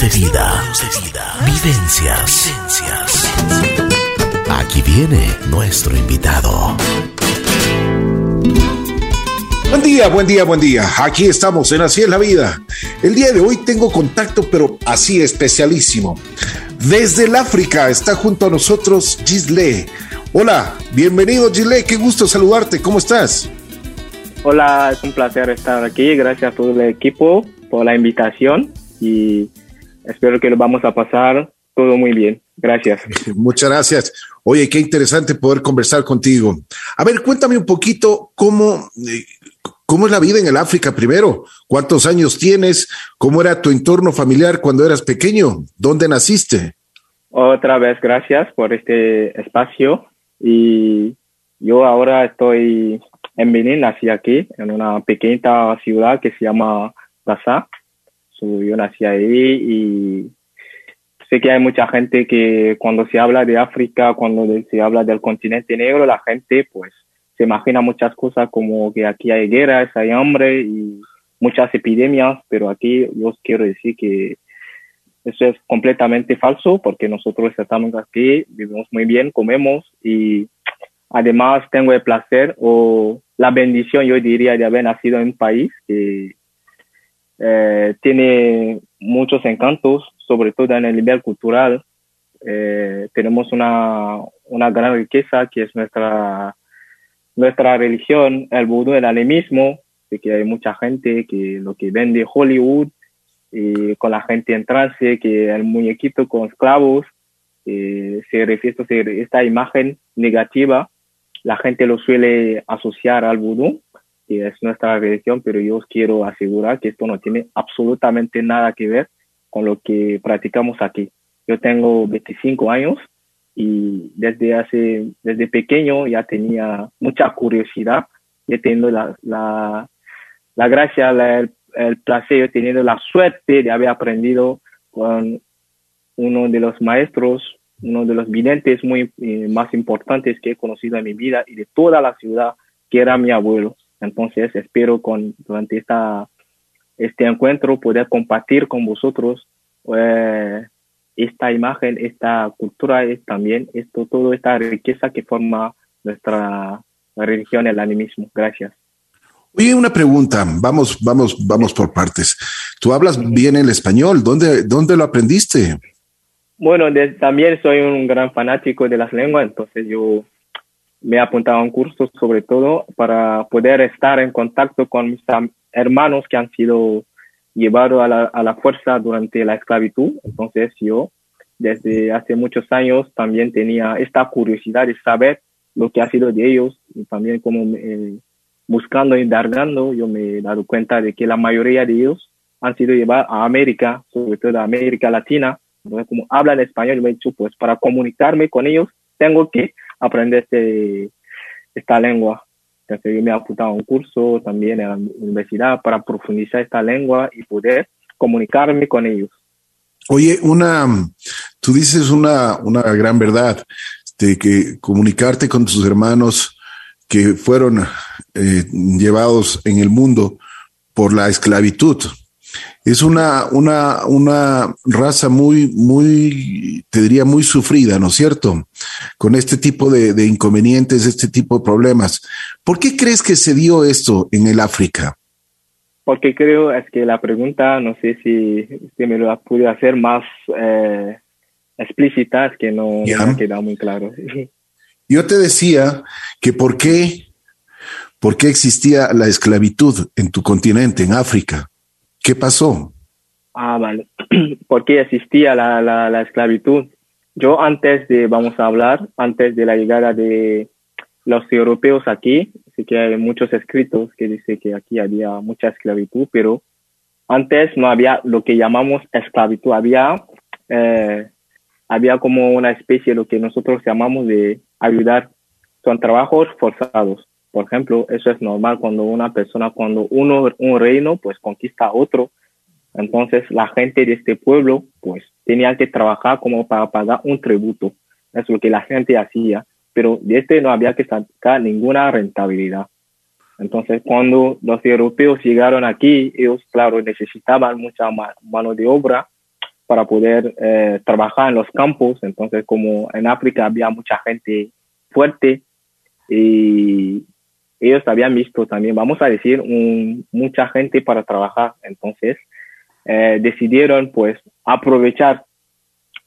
De vida. Vivencias. Aquí viene nuestro invitado. Buen día, buen día, buen día. Aquí estamos en Así es la vida. El día de hoy tengo contacto, pero así especialísimo. Desde el África está junto a nosotros Gisle. Hola, bienvenido Gisle, qué gusto saludarte. ¿Cómo estás? Hola, es un placer estar aquí. Gracias a todo el equipo por la invitación y espero que lo vamos a pasar todo muy bien. Gracias. Muchas gracias. Oye, qué interesante poder conversar contigo. A ver, cuéntame un poquito cómo, eh, ¿Cómo es la vida en el África primero? ¿Cuántos años tienes? ¿Cómo era tu entorno familiar cuando eras pequeño? ¿Dónde naciste? Otra vez, gracias por este espacio. Y yo ahora estoy en Benin, nací aquí, en una pequeña ciudad que se llama Gaza. Yo nací ahí y sé que hay mucha gente que cuando se habla de África, cuando se habla del continente negro, la gente pues se imagina muchas cosas como que aquí hay guerras, hay hambre y muchas epidemias, pero aquí yo quiero decir que eso es completamente falso porque nosotros estamos aquí, vivimos muy bien, comemos y además tengo el placer o la bendición, yo diría, de haber nacido en un país que eh, tiene muchos encantos, sobre todo en el nivel cultural. Eh, tenemos una, una gran riqueza que es nuestra nuestra religión, el vudú, el animismo, de que hay mucha gente que lo que vende Hollywood, y con la gente en trance, que el muñequito con esclavos, eh, se refiere a esta imagen negativa, la gente lo suele asociar al vudú, es nuestra religión, pero yo os quiero asegurar que esto no tiene absolutamente nada que ver con lo que practicamos aquí. Yo tengo 25 años y desde hace, desde pequeño ya tenía mucha curiosidad, he tenido la, la, la gracia, el, el, placer, he tenido la suerte de haber aprendido con uno de los maestros, uno de los videntes muy eh, más importantes que he conocido en mi vida y de toda la ciudad, que era mi abuelo. Entonces espero con, durante esta, este encuentro poder compartir con vosotros eh, esta imagen, esta cultura es también esto, toda esta riqueza que forma nuestra religión, el animismo. Gracias. Oye, una pregunta, vamos, vamos, vamos por partes. Tú hablas bien el español, ¿dónde, dónde lo aprendiste? Bueno, también soy un gran fanático de las lenguas, entonces yo me he apuntado a un curso sobre todo para poder estar en contacto con mis hermanos que han sido llevado a la, a la fuerza durante la esclavitud. Entonces yo desde hace muchos años también tenía esta curiosidad de saber lo que ha sido de ellos y también como eh, buscando, indagando, yo me he dado cuenta de que la mayoría de ellos han sido llevados a América, sobre todo a América Latina. Entonces, como hablan español, me he dicho, pues para comunicarme con ellos tengo que aprender este, esta lengua yo me he apuntado un curso también en la universidad para profundizar esta lengua y poder comunicarme con ellos. Oye, una, tú dices una, una gran verdad, de que comunicarte con tus hermanos que fueron eh, llevados en el mundo por la esclavitud, es una, una, una raza muy, muy, te diría, muy sufrida, ¿no es cierto? Con este tipo de, de, inconvenientes, este tipo de problemas. ¿Por qué crees que se dio esto en el África? Porque creo es que la pregunta, no sé si, si me lo pude hacer más eh, explícita, es que no, no me ha quedado muy claro. Yo te decía que por qué, por qué existía la esclavitud en tu continente, en África. ¿Qué pasó? Ah, vale. ¿Por qué existía la, la, la, esclavitud? Yo antes de, vamos a hablar, antes de la llegada de los europeos aquí, sí que hay muchos escritos que dicen que aquí había mucha esclavitud, pero antes no había lo que llamamos esclavitud, había, eh, había como una especie de lo que nosotros llamamos de ayudar, son trabajos forzados. Por ejemplo, eso es normal cuando una persona, cuando uno, un reino, pues conquista otro. Entonces, la gente de este pueblo, pues, tenía que trabajar como para pagar un tributo. Es lo que la gente hacía. Pero de este no había que sacar ninguna rentabilidad. Entonces, cuando los europeos llegaron aquí, ellos, claro, necesitaban mucha mano de obra para poder eh, trabajar en los campos. Entonces, como en África había mucha gente fuerte y ellos habían visto también, vamos a decir, mucha gente para trabajar. Entonces, eh, decidieron pues aprovechar,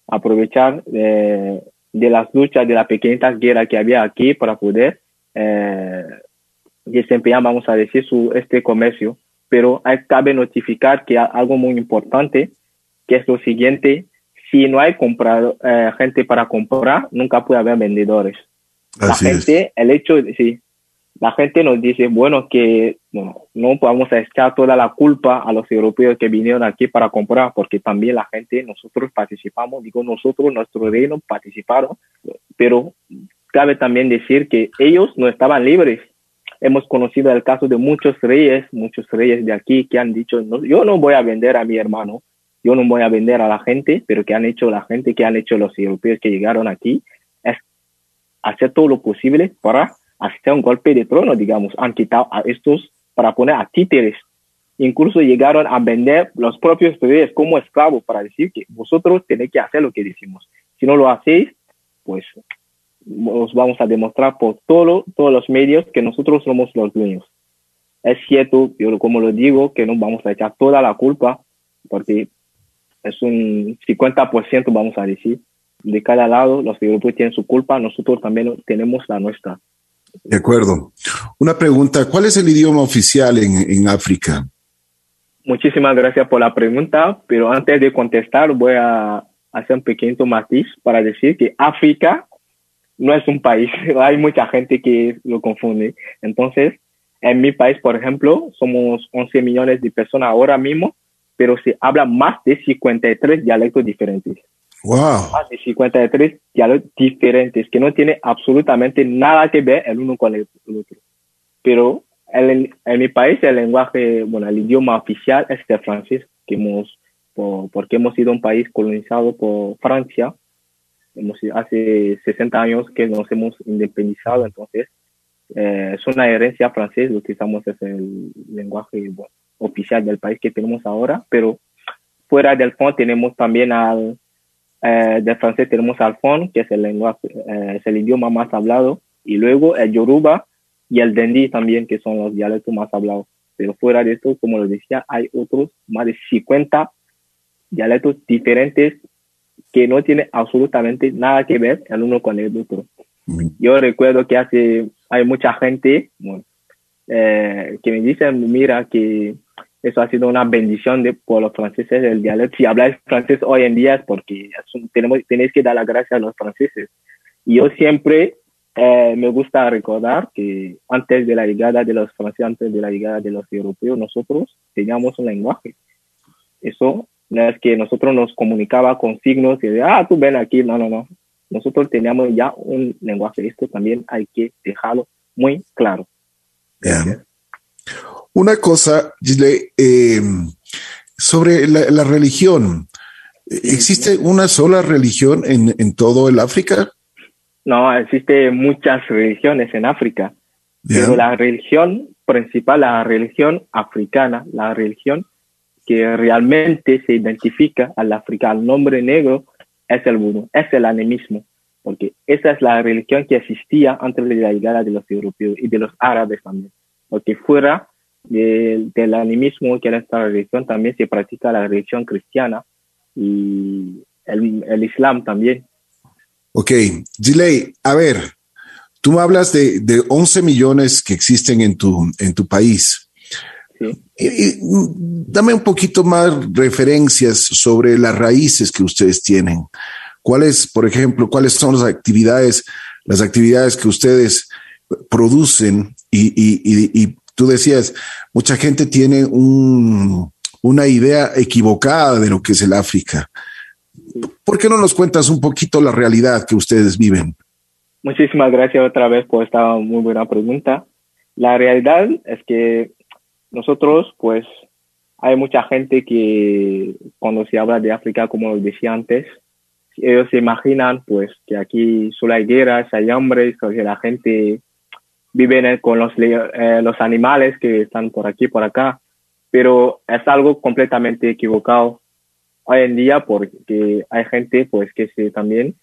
aprovechar de, las luchas, de la pequeña guerra que había aquí para poder eh, desempeñar, vamos a decir, su, este comercio. Pero hay, cabe notificar que algo muy importante, que es lo siguiente, si no hay comprado, eh, gente para comprar, nunca puede haber vendedores. la gente, el hecho de, sí, la gente nos dice, bueno, que bueno, no a echar toda la culpa a los europeos que vinieron aquí para comprar, porque también la gente, nosotros participamos, digo nosotros, nuestro reino participaron, pero cabe también decir que ellos no estaban libres. Hemos conocido el caso de muchos reyes, muchos reyes de aquí que han dicho, no, yo no voy a vender a mi hermano, yo no voy a vender a la gente, pero que han hecho la gente, que han hecho los europeos que llegaron aquí, es hacer todo lo posible para hacer un golpe de trono, digamos, han quitado a estos para poner a títeres. Incluso llegaron a vender los propios reyes como esclavos para decir que vosotros tenéis que hacer lo que decimos. Si no lo hacéis, pues os vamos a demostrar por todo, todos los medios que nosotros somos los dueños. Es cierto, yo como lo digo, que no vamos a echar toda la culpa, porque es un 50%, vamos a decir, de cada lado, los europeos tienen su culpa, nosotros también tenemos la nuestra. De acuerdo. Una pregunta, ¿cuál es el idioma oficial en, África? Muchísimas gracias por la pregunta, pero antes de contestar voy a hacer un pequeño matiz para decir que África no es un país. Hay mucha gente que lo confunde. Entonces, en mi país, por ejemplo, somos 11 millones de personas ahora mismo, pero se habla más de 53 dialectos diferentes. Wow. Más de 53 diálogos diferentes que no tiene absolutamente nada que ver el uno con el, otro. Pero en, mi país el lenguaje, bueno, el idioma oficial es el francés, que hemos, porque hemos sido un país colonizado por Francia. Hemos, hace 60 años que nos hemos independizado, entonces eh, es una herencia francesa, lo que usamos es el lenguaje oficial del país que tenemos ahora, pero fuera del fondo tenemos también al eh, de francés tenemos Alfon, que es el lenguaje, eh, es el idioma más hablado, y luego el Yoruba y el Dendi también, que son los dialectos más hablados. Pero fuera de esto, como les decía, hay otros más de 50 dialectos diferentes que no tienen absolutamente nada que ver el uno con el otro. Yo recuerdo que hace, hay mucha gente eh, que me dicen, mira, que eso ha sido una bendición de, por los franceses del dialecto. Si habláis francés hoy en día es porque tenemos, tenéis que dar las gracias a los franceses. Y yo siempre eh, me gusta recordar que antes de la llegada de los franceses, antes de la llegada de los europeos, nosotros teníamos un lenguaje. Eso no es que nosotros nos comunicaba con signos y de, ah, tú ven aquí, no, no, no. Nosotros teníamos ya un lenguaje. Esto también hay que dejarlo muy claro. Una cosa, eh, sobre la, religión. ¿Existe una sola religión en, todo el África? No, existe muchas religiones en África, pero la religión principal, la religión africana, la religión que realmente se identifica al africano, al nombre negro, es el vudú, es el animismo, porque esa es la religión que existía antes de la llegada de los europeos y de los árabes también, porque fuera del, animismo, que era esta religión, también se practica la religión cristiana y el, Islam también. Ok, Gilei, a ver, tú hablas de, de 11 millones que existen en tu, en tu país. Sí. dame un poquito más referencias sobre las raíces que ustedes tienen. ¿Cuáles, por ejemplo, cuáles son las actividades, las actividades que ustedes producen y, y, y tú decías, mucha gente tiene una idea equivocada de lo que es el África. ¿Por qué no nos cuentas un poquito la realidad que ustedes viven? Muchísimas gracias otra vez por esta muy buena pregunta. La realidad es que nosotros, pues, hay mucha gente que cuando se habla de África, como decía antes, ellos se imaginan, pues, que aquí solo hay guerras, hay hambre, que la gente viven con los, eh, los animales que están por aquí, por acá, pero es algo completamente equivocado. hoy en día porque hay gente pues que se también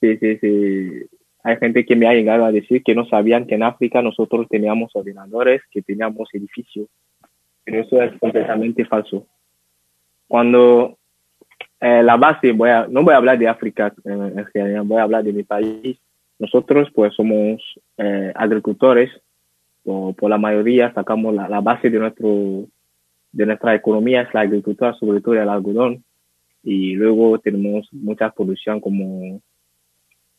se, se, hay gente que me ha llegado a decir que no sabían que en África nosotros teníamos ordenadores, que teníamos edificios. Pero eso es completamente falso. Cuando eh, la base, voy a, no voy a hablar de África general, voy a hablar de mi país. Nosotros pues somos eh, agricultores, por, por, la mayoría sacamos la, base de, nuestro, de nuestra economía es la agricultura, sobre todo el algodón. Y luego tenemos mucha producción como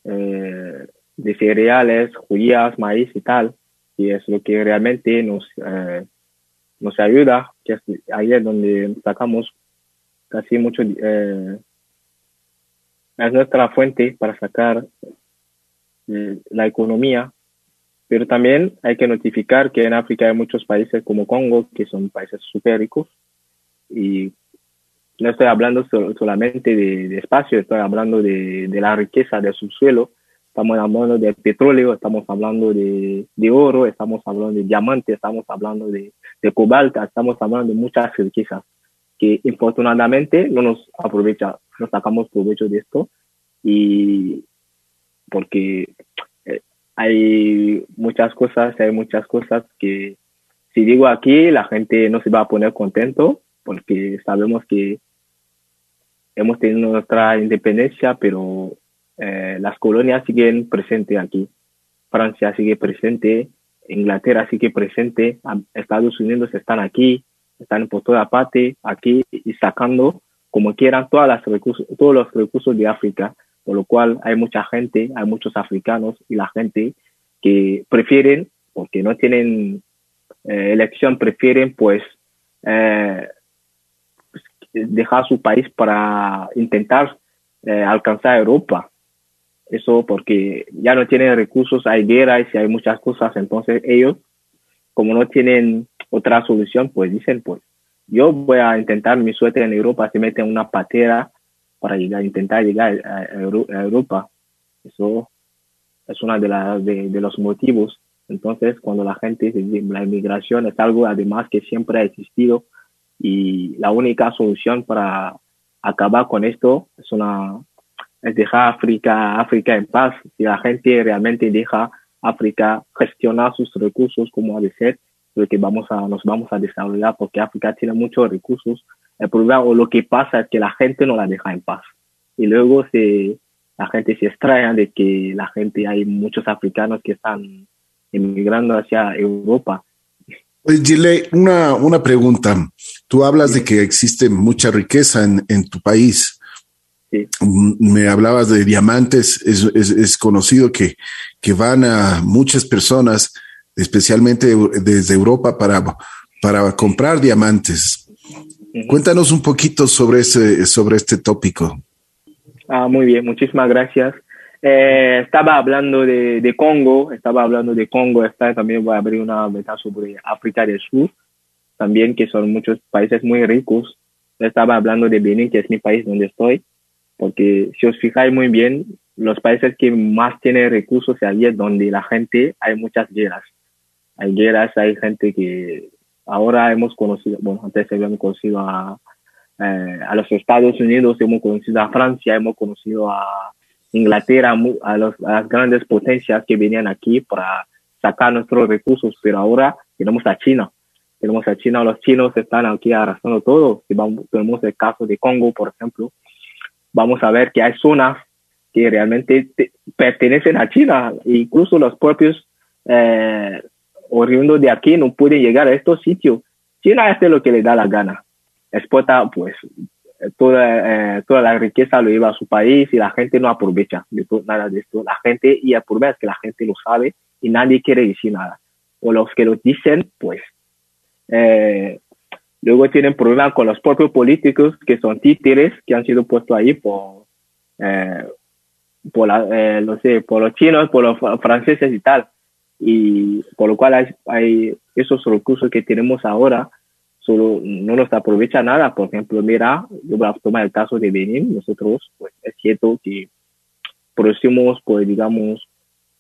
eh, de cereales, judías, maíz y tal. Y es lo que realmente nos, eh, nos ayuda, que es ahí es donde sacamos casi mucho, eh, es nuestra fuente para sacar la economía. Pero también hay que notificar que en África hay muchos países como Congo, que son países súper ricos. Y no estoy hablando solamente de, de, espacio, estoy hablando de, de la riqueza del subsuelo estamos hablando de petróleo, estamos hablando de, de, oro, estamos hablando de diamantes, estamos hablando de, de cobalto, estamos hablando de muchas riquezas que infortunadamente no nos aprovecha, no sacamos provecho de esto y porque eh, hay muchas cosas, hay muchas cosas que si digo aquí la gente no se va a poner contento porque sabemos que hemos tenido nuestra independencia, pero eh, las colonias siguen presentes aquí. Francia sigue presente, Inglaterra sigue presente, Estados Unidos están aquí, están por toda parte aquí y sacando como quieran todas las recursos, todos los recursos de África, por lo cual hay mucha gente, hay muchos africanos y la gente que prefieren, porque no tienen eh, elección, prefieren pues eh, dejar su país para intentar eh, alcanzar Europa. Eso porque ya no tienen recursos, hay guerras y hay muchas cosas. Entonces ellos, como no tienen otra solución, pues dicen, pues yo voy a intentar mi suerte en Europa, se meten una patera para llegar, intentar llegar a, Europa. Eso es uno de, de, los motivos. Entonces, cuando la gente dice la inmigración es algo además que siempre ha existido y la única solución para acabar con esto es una es dejar África, África en paz. Si la gente realmente deja África gestionar sus recursos como ha de ser, lo que vamos a, nos vamos a desarrollar porque África tiene muchos recursos. El problema o lo que pasa es que la gente no la deja en paz. Y luego se, la gente se extraña de que la gente, hay muchos africanos que están emigrando hacia Europa. Gile, una, una pregunta. Tú hablas de que existe mucha riqueza en, en tu país. Me hablabas de diamantes, es, es, conocido que, que van a muchas personas, especialmente desde Europa, para, para comprar diamantes. Cuéntanos un poquito sobre, ese, sobre este tópico. Ah, muy bien, muchísimas gracias. Eh, estaba hablando de, de, Congo, estaba hablando de Congo, está, también voy a abrir una meta sobre África del Sur, también que son muchos países muy ricos. Estaba hablando de Benin, que es mi país donde estoy porque si os fijáis muy bien, los países que más tienen recursos es allí donde la gente hay muchas guerras. Hay guerras, hay gente que ahora hemos conocido, bueno, antes habíamos conocido a, eh, a los Estados Unidos, hemos conocido a Francia, hemos conocido a Inglaterra, a, los, las grandes potencias que venían aquí para sacar nuestros recursos, pero ahora tenemos a China. Tenemos a China, los chinos están aquí arrasando todo. Si vamos, tenemos el caso de Congo, por ejemplo, vamos a ver que hay zonas que realmente pertenecen a China. Incluso los propios eh, oriundos de aquí no pueden llegar a estos sitios. China hace lo que le da la gana. Exporta, pues, toda, eh, toda la riqueza lo lleva a su país y la gente no aprovecha de nada de esto. La gente, y el problema es que la gente lo sabe y nadie quiere decir nada. O los que lo dicen, pues, eh, Luego tienen problemas con los propios políticos que son títeres que han sido puestos ahí por, eh, por, por los chinos, por los franceses y tal. Y por lo cual hay, hay esos recursos que tenemos ahora, solo no nos aprovecha nada. Por ejemplo, mira, yo voy a tomar el caso de Benin. Nosotros, pues es cierto que producimos, pues digamos,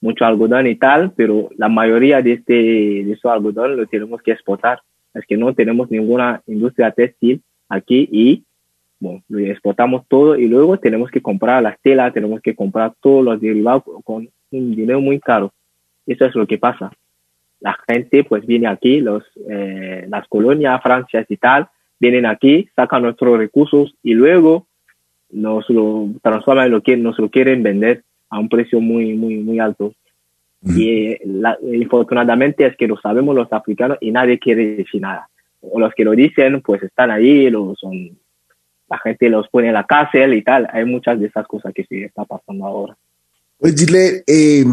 mucho algodón y tal, pero la mayoría de este de esos algodón lo tenemos que exportar es que no tenemos ninguna industria textil aquí y bueno, exportamos todo y luego tenemos que comprar las telas, tenemos que comprar todos los derivados con un dinero muy caro. Eso es lo que pasa. La gente pues viene aquí, los, eh, las colonias, Francia y tal, vienen aquí, sacan nuestros recursos y luego nos lo transforman en lo que nos lo quieren vender a un precio muy, muy, muy alto. Y eh, la, infortunadamente es que lo sabemos los africanos y nadie quiere decir nada. O los que lo dicen, pues están ahí, lo son, la gente los pone en la cárcel y tal. Hay muchas de esas cosas que sí está pasando ahora. Pues dile, eh,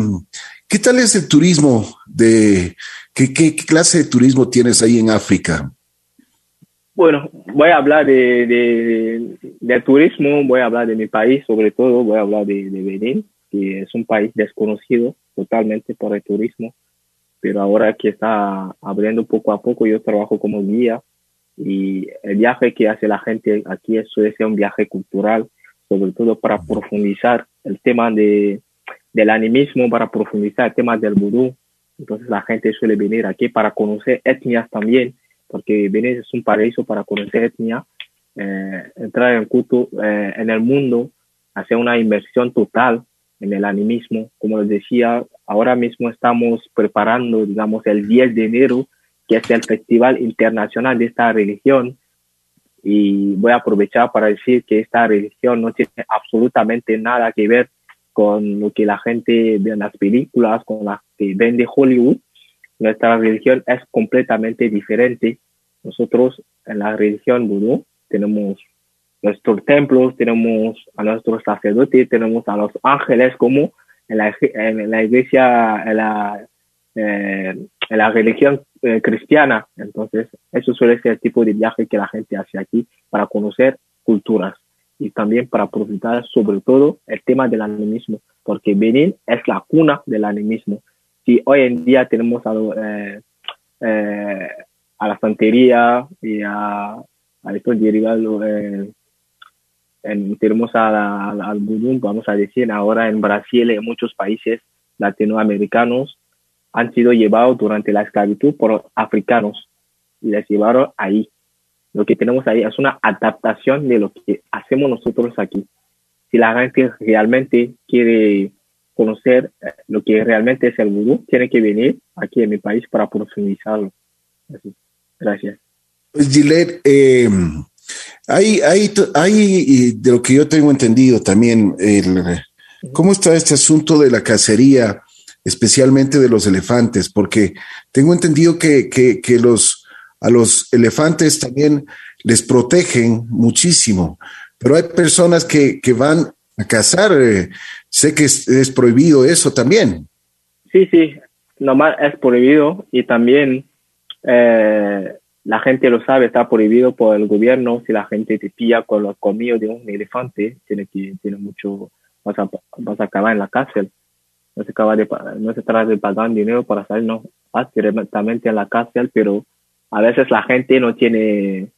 ¿qué tal es el turismo? De, ¿qué, ¿Qué clase de turismo tienes ahí en África? Bueno, voy a hablar de, de, turismo, voy a hablar de mi país, sobre todo voy a hablar de, de Benín, que es un país desconocido totalmente por el turismo, pero ahora que está abriendo poco a poco, yo trabajo como guía y el viaje que hace la gente aquí suele ser un viaje cultural, sobre todo para profundizar el tema de, del animismo, para profundizar el tema del vudú. Entonces la gente suele venir aquí para conocer etnias también, porque Benin es un paraíso para conocer etnia, eh, entrar en culto eh, en el mundo, hacer una inversión total en el animismo. Como les decía, ahora mismo estamos preparando, digamos, el 10 de enero, que es el Festival Internacional de esta religión. Y voy a aprovechar para decir que esta religión no tiene absolutamente nada que ver con lo que la gente ve en las películas, con las que ven de Hollywood. Nuestra religión es completamente diferente. Nosotros en la religión vudú tenemos nuestros templos, tenemos a nuestros sacerdotes, tenemos a los ángeles como en la, la iglesia, en la, eh, la religión eh, cristiana. Entonces, eso suele ser el tipo de viaje que la gente hace aquí para conocer culturas y también para aprovechar sobre todo el tema del animismo, porque Benin es la cuna del animismo. Si hoy en día tenemos a, eh, eh, a la santería y a, a estos derivados eh, tenemos al vudú, vamos a decir, ahora en Brasil y en muchos países latinoamericanos han sido llevados durante la esclavitud por africanos y les llevaron ahí. Lo que tenemos ahí es una adaptación de lo que hacemos nosotros aquí. Si la gente realmente quiere conocer eh, lo que realmente es el vudú, tiene que venir aquí en mi país para profundizarlo. Gracias. Pues Gillette, eh, hay, hay, hay, de lo que yo tengo entendido también, el, ¿cómo está este asunto de la cacería, especialmente de los elefantes? Porque tengo entendido que, que, que los, a los elefantes también les protegen muchísimo, pero hay personas que, que van a cazar. Eh, sé que es, prohibido eso también. Sí, sí, normal es prohibido y también eh, la gente lo sabe, está prohibido por el gobierno. Si la gente te pilla con los colmillos de un elefante, tiene que tiene mucho, vas a, vas a acabar en la cárcel. No se, acaba de, no se trata de pagar dinero para salir, no, directamente en la cárcel, pero a veces la gente no tiene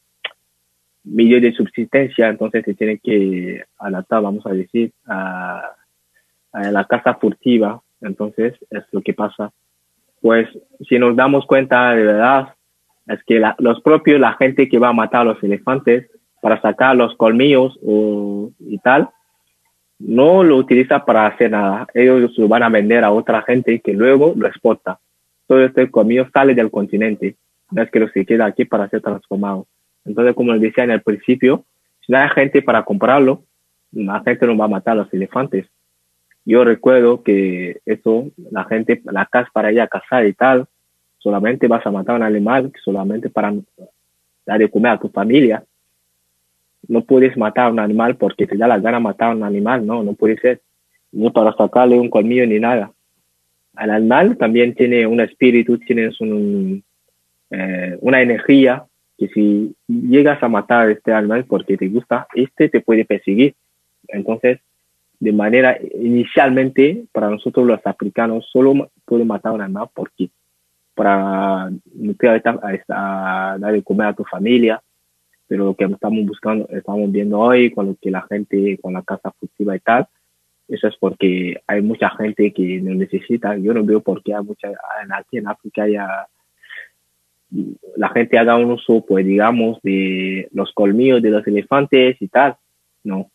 medio de subsistencia, entonces se tiene que adaptar, vamos a decir, a, la casa furtiva. Entonces es lo que pasa. Pues si nos damos cuenta de verdad, es que la, los propios, la gente que va a matar a los elefantes para sacar los colmillos o, y tal, no lo utiliza para hacer nada. Ellos lo van a vender a otra gente que luego lo exporta. Todo este colmillo sale del continente. Es que lo se queda aquí para ser transformado. Entonces, como les decía en el principio, si no hay gente para comprarlo, la gente no va a matar a los elefantes. Yo recuerdo que eso, la gente, la casa para ir a cazar y tal, solamente vas a matar a un animal solamente para dar de comer a tu familia. No puedes matar a un animal porque te da la gana matar a un animal, no, no puede ser. No para sacarle un colmillo ni nada. El animal también tiene un espíritu, tienes un, eh, una energía que si llegas a matar a este animal porque te gusta, este te puede perseguir. Entonces, de manera inicialmente, para nosotros los africanos, solo puede matar a un animal porque para nutrir a, dar de comer a tu familia, pero lo que estamos buscando, estamos viendo hoy con lo que la gente, con la casa furtiva y tal, eso es porque hay mucha gente que lo necesita. Yo no veo por qué hay mucha, aquí en África haya la gente haga un uso, pues digamos, de los colmillos de los elefantes y tal. No.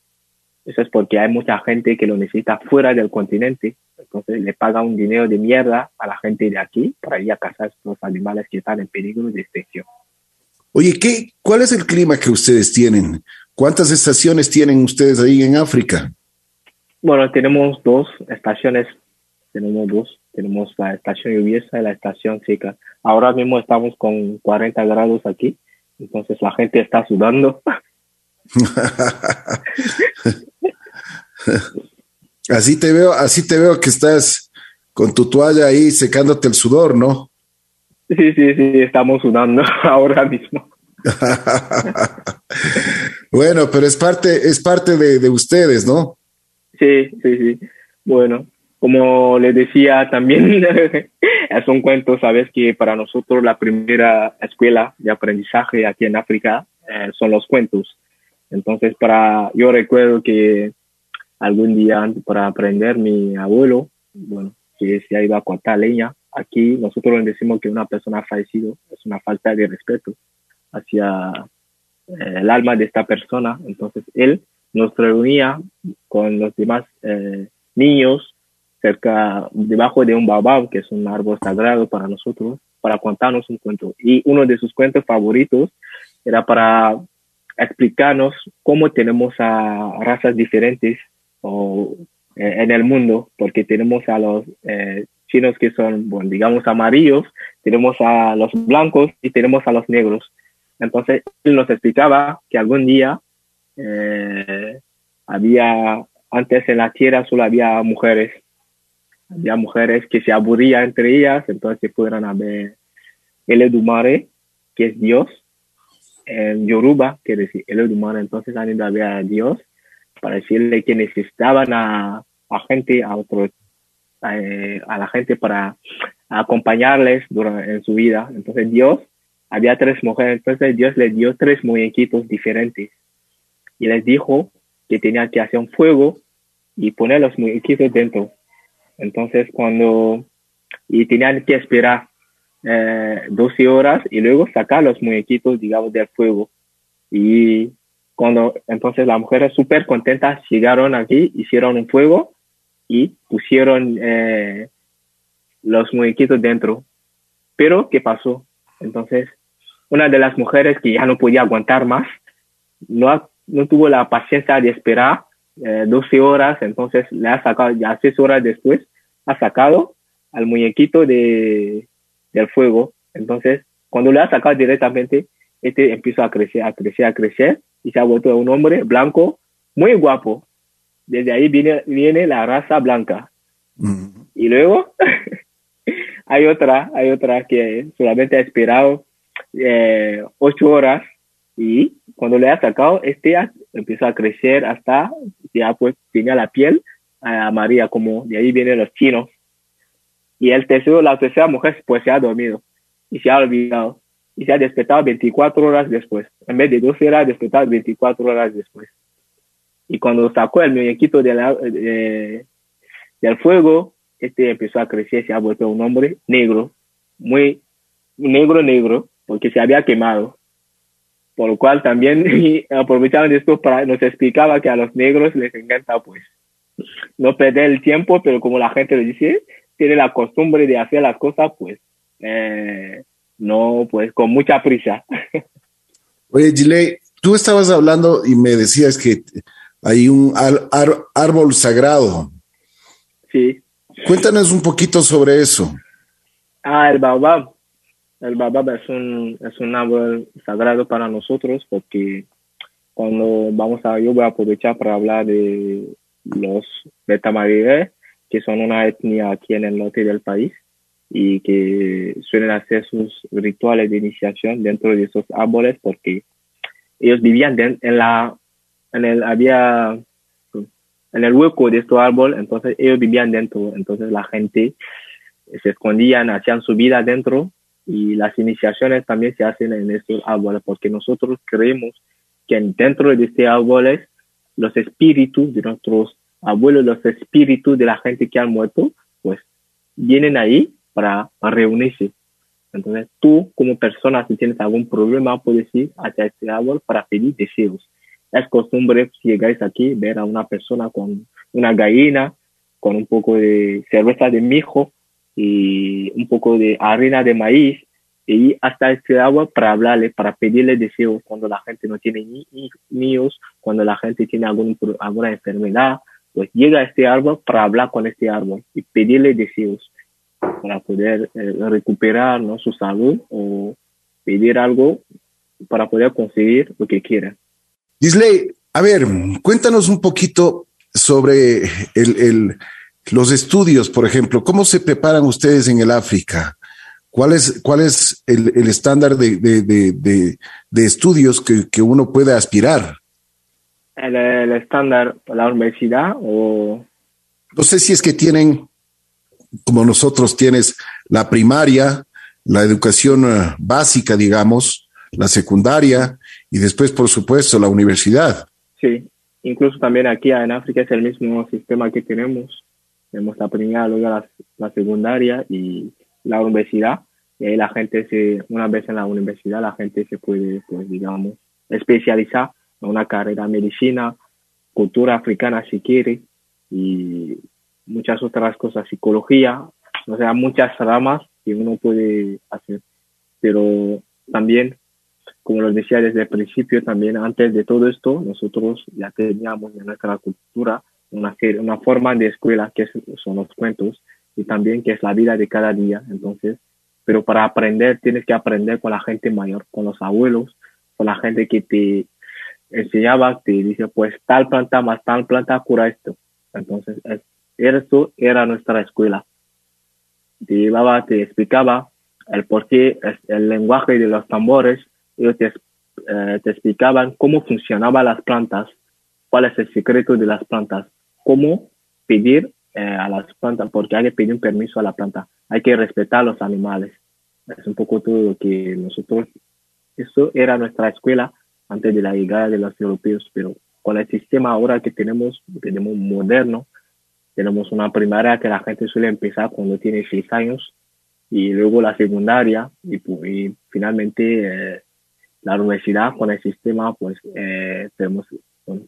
Eso es porque hay mucha gente que lo necesita fuera del continente. Entonces le paga un dinero de mierda a la gente de aquí para ir a cazar los animales que están en peligro de extinción. Oye, ¿qué, ¿cuál es el clima que ustedes tienen? ¿Cuántas estaciones tienen ustedes ahí en África? Bueno, tenemos dos estaciones. Tenemos dos. Tenemos la estación lluviosa y la estación seca. Ahora mismo estamos con 40 grados aquí. Entonces la gente está sudando. así te veo, así te veo que estás con tu toalla ahí secándote el sudor, ¿no? Sí, sí, sí, estamos sudando ahora mismo. bueno, pero es parte, es parte de, ustedes, ¿no? Sí, sí, sí. Bueno, como les decía también, es un cuento, sabes que para nosotros la primera escuela de aprendizaje aquí en África eh, son los cuentos. Entonces, para, yo recuerdo que algún día para aprender mi abuelo, bueno, que se ha ido a cortar leña, aquí nosotros decimos que una persona ha fallecido, es una falta de respeto hacia eh, el alma de esta persona. Entonces, él nos reunía con los demás eh, niños cerca, debajo de un babab, que es un árbol sagrado para nosotros, para contarnos un cuento. Y uno de sus cuentos favoritos era para explicarnos cómo tenemos a razas diferentes eh, en el mundo, porque tenemos a los eh, chinos que son, bueno, digamos, amarillos, tenemos a los blancos y tenemos a los negros. Entonces, él nos explicaba que algún día eh, había, antes en la tierra solo había mujeres, había mujeres que se aburrían entre ellas, entonces a ver el Edumare, que es Dios, en Yoruba, que decir el humano, entonces han ido a ver a Dios para decirle que necesitaban a, a gente, a otro, a, eh, a, la gente para acompañarles durante, en su vida. Entonces Dios, había tres mujeres, entonces Dios les dio tres muñequitos diferentes y les dijo que tenían que hacer un fuego y poner los muñequitos dentro. Entonces cuando, y tenían que esperar eh, 12 horas y luego sacar los muñequitos, digamos, del fuego. Y cuando entonces las mujeres súper contentas llegaron aquí, hicieron un fuego y pusieron eh, los muñequitos dentro. Pero, ¿qué pasó? Entonces, una de las mujeres que ya no podía aguantar más, no, no tuvo la paciencia de esperar eh, 12 horas, entonces le ha sacado, ya 6 horas después, ha sacado al muñequito de, del fuego. Entonces, cuando lo ha sacado directamente, este empieza a crecer, a crecer, a crecer y se ha vuelto un hombre blanco muy guapo. Desde ahí viene, viene la raza blanca. Y luego hay otra, hay otra que solamente ha esperado eh, ocho horas y cuando le ha sacado, este empieza a crecer hasta ya pues tiene la piel amarilla, como de ahí vienen los chinos. Y el tercero, la tercera mujer, pues se ha dormido y se ha olvidado y se ha despertado 24 horas después. En vez de 12 horas, despertado 24 horas después. Y cuando sacó el muñequito de del fuego, este empezó a crecer, se ha vuelto un hombre negro, muy negro, negro, porque se había quemado. Por lo cual también aprovechaban esto para, nos explicaba que a los negros les encanta, pues, no perder el tiempo, pero como la gente le dice, tiene la costumbre de hacer las cosas, pues, eh, no, pues, con mucha prisa. Oye, Gile, tú estabas hablando y me decías que hay un árbol sagrado. Sí. Cuéntanos un poquito sobre eso. Ah, el baobab. El baobab es un, es un árbol sagrado para nosotros porque cuando vamos a, yo voy a aprovechar para hablar de los betamarigues que son una etnia aquí en el norte del país y que suelen hacer sus rituales de iniciación dentro de esos árboles porque ellos vivían en la en el había en el hueco de este árbol entonces ellos vivían dentro entonces la gente se escondían hacían su vida dentro y las iniciaciones también se hacen en estos árboles porque nosotros creemos que dentro de estos árboles los espíritus de nuestros abuelos, los espíritus de la gente que han muerto, pues vienen ahí para, reunirse. Entonces, tú como persona, si tienes algún problema, puedes ir hacia este árbol para pedir deseos. Es costumbre, si llegáis aquí, ver a una persona con una gallina, con un poco de cerveza de mijo y un poco de harina de maíz y hasta este agua para hablarle, para pedirle deseos cuando la gente no tiene ni, niños, cuando la gente tiene algún, alguna enfermedad, pues llega a este árbol para hablar con este árbol y pedirle deseos para poder eh, recuperar ¿no? su salud o pedir algo para poder conseguir lo que quiera. Gisley, a ver, cuéntanos un poquito sobre el, los estudios, por ejemplo. ¿Cómo se preparan ustedes en el África? ¿Cuál es, cuál es el, el estándar de, de, de, de estudios que, que, uno puede aspirar? El, el estándar, la universidad o... No sé si es que tienen como nosotros tienes la primaria, la educación eh, básica, digamos, la secundaria y después, por supuesto, la universidad. Sí, incluso también aquí en África es el mismo sistema que tenemos. Tenemos la primaria, luego la, la secundaria y la universidad. Y ahí la gente se, una vez en la universidad, la gente se puede, pues, digamos, especializar en una carrera medicina, cultura africana si quiere, y muchas otras cosas, psicología, o sea, muchas ramas que uno puede hacer. Pero también, como lo decía desde el principio, también antes de todo esto, nosotros ya teníamos en nuestra cultura una, una forma de escuela que son los cuentos y también que es la vida de cada día. Entonces, pero para aprender tienes que aprender con la gente mayor, con los abuelos, con la gente que te enseñaba, te dice, pues tal planta más tal planta cura esto. Entonces, es eso era nuestra escuela. Te llevaba, te explicaba el porqué, el lenguaje de los tambores, ellos te, eh, te explicaban cómo funcionaban las plantas, cuál es el secreto de las plantas, cómo pedir eh, a las plantas, porque hay que pedir un permiso a la planta, hay que respetar a los animales. Es un poco todo lo que nosotros, eso era nuestra escuela antes de la llegada de los europeos, pero con el sistema ahora que tenemos, tenemos moderno, tenemos una primaria que la gente suele empezar cuando tiene seis años y luego la secundaria y, y finalmente eh, la universidad con el sistema, pues eh, tenemos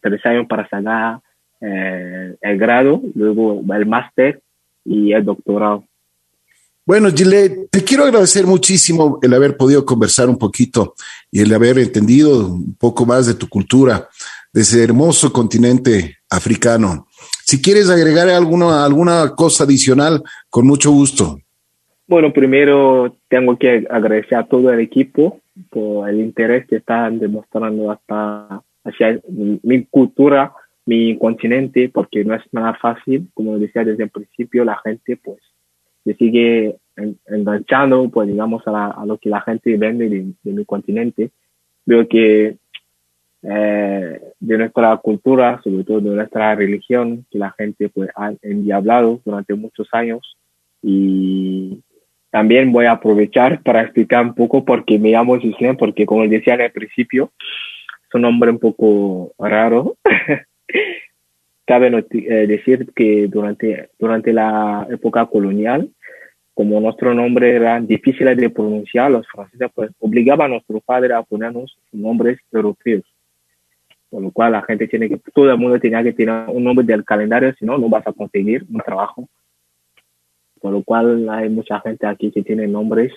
tres años para sacar eh, el grado, luego el máster y el doctorado. Bueno, Gile, te quiero agradecer muchísimo el haber podido conversar un poquito y el haber entendido un poco más de tu cultura, de ese hermoso continente africano. Si quieres agregar alguna, alguna cosa adicional, con mucho gusto. Bueno, primero tengo que agradecer a todo el equipo por el interés que están demostrando hasta hacia mi cultura, mi continente, porque no es nada fácil, como decía desde el principio, la gente pues se sigue enganchando, pues digamos, a, lo que la gente vende de, de mi continente. Veo que eh, de nuestra cultura, sobre todo de nuestra religión, que la gente pues ha endiablado durante muchos años. Y también voy a aprovechar para explicar un poco por qué me llamo Gislén, porque como decía en el principio, es un nombre un poco raro. Cabe eh, decir que durante, durante la época colonial, como nuestro nombre era difícil de pronunciar, los franceses pues obligaban a nuestro padre a ponernos nombres europeos. Por lo cual la gente tiene que, todo el mundo tenía que tener un nombre del calendario, si no, no vas a conseguir un trabajo. Por lo cual hay mucha gente aquí que tiene nombres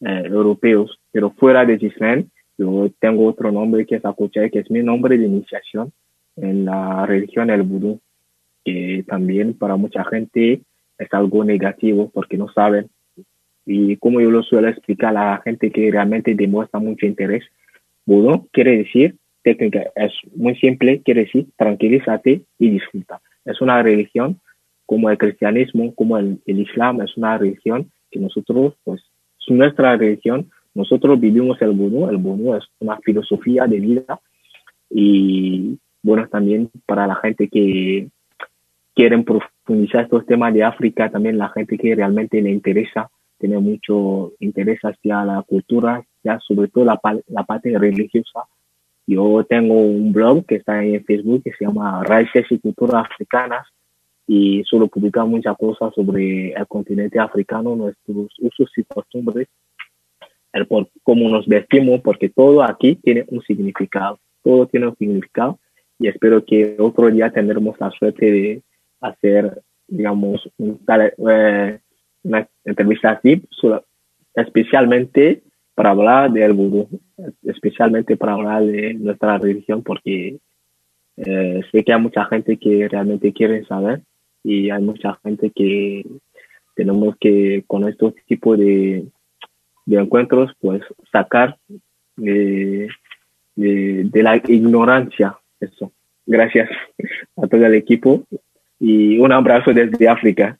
eh, europeos, pero fuera de Israel, yo tengo otro nombre que es Akuche, que es mi nombre de iniciación en la religión del vudú, que también para mucha gente es algo negativo porque no saben. Y como yo lo suelo explicar a la gente que realmente demuestra mucho interés, vudú quiere decir técnica es muy simple, quiere decir tranquilízate y disfruta. Es una religión como el cristianismo, como el, islam, es una religión que nosotros, pues, es nuestra religión, nosotros vivimos el vudú, el vudú es una filosofía de vida y bueno, también para la gente que quieren profundizar estos temas de África, también la gente que realmente le interesa, tiene mucho interés hacia la cultura, ya sobre todo la, la parte religiosa, yo tengo un blog que está en Facebook que se llama Raíces y Culturas Africanas y solo publica muchas cosas sobre el continente africano, nuestros usos y costumbres. el por cómo nos vestimos, porque todo aquí tiene un significado, todo tiene un significado y espero que otro día tendremos la suerte de hacer, digamos, eh, una entrevista así, especialmente para hablar del vudú, especialmente para hablar de nuestra religión, porque eh, sé que hay mucha gente que realmente quiere saber y hay mucha gente que tenemos que con estos tipos de, de encuentros pues sacar de, de, la ignorancia eso. Gracias a todo el equipo y un abrazo desde África.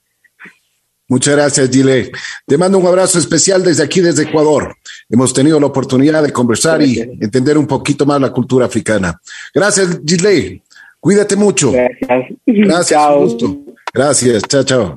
Muchas gracias, Gile. Te mando un abrazo especial desde aquí, desde Ecuador. Hemos tenido la oportunidad de conversar y entender un poquito más la cultura africana. Gracias, Gile. Cuídate mucho. Gracias. Gracias. Chao. Gracias. Chao, chao.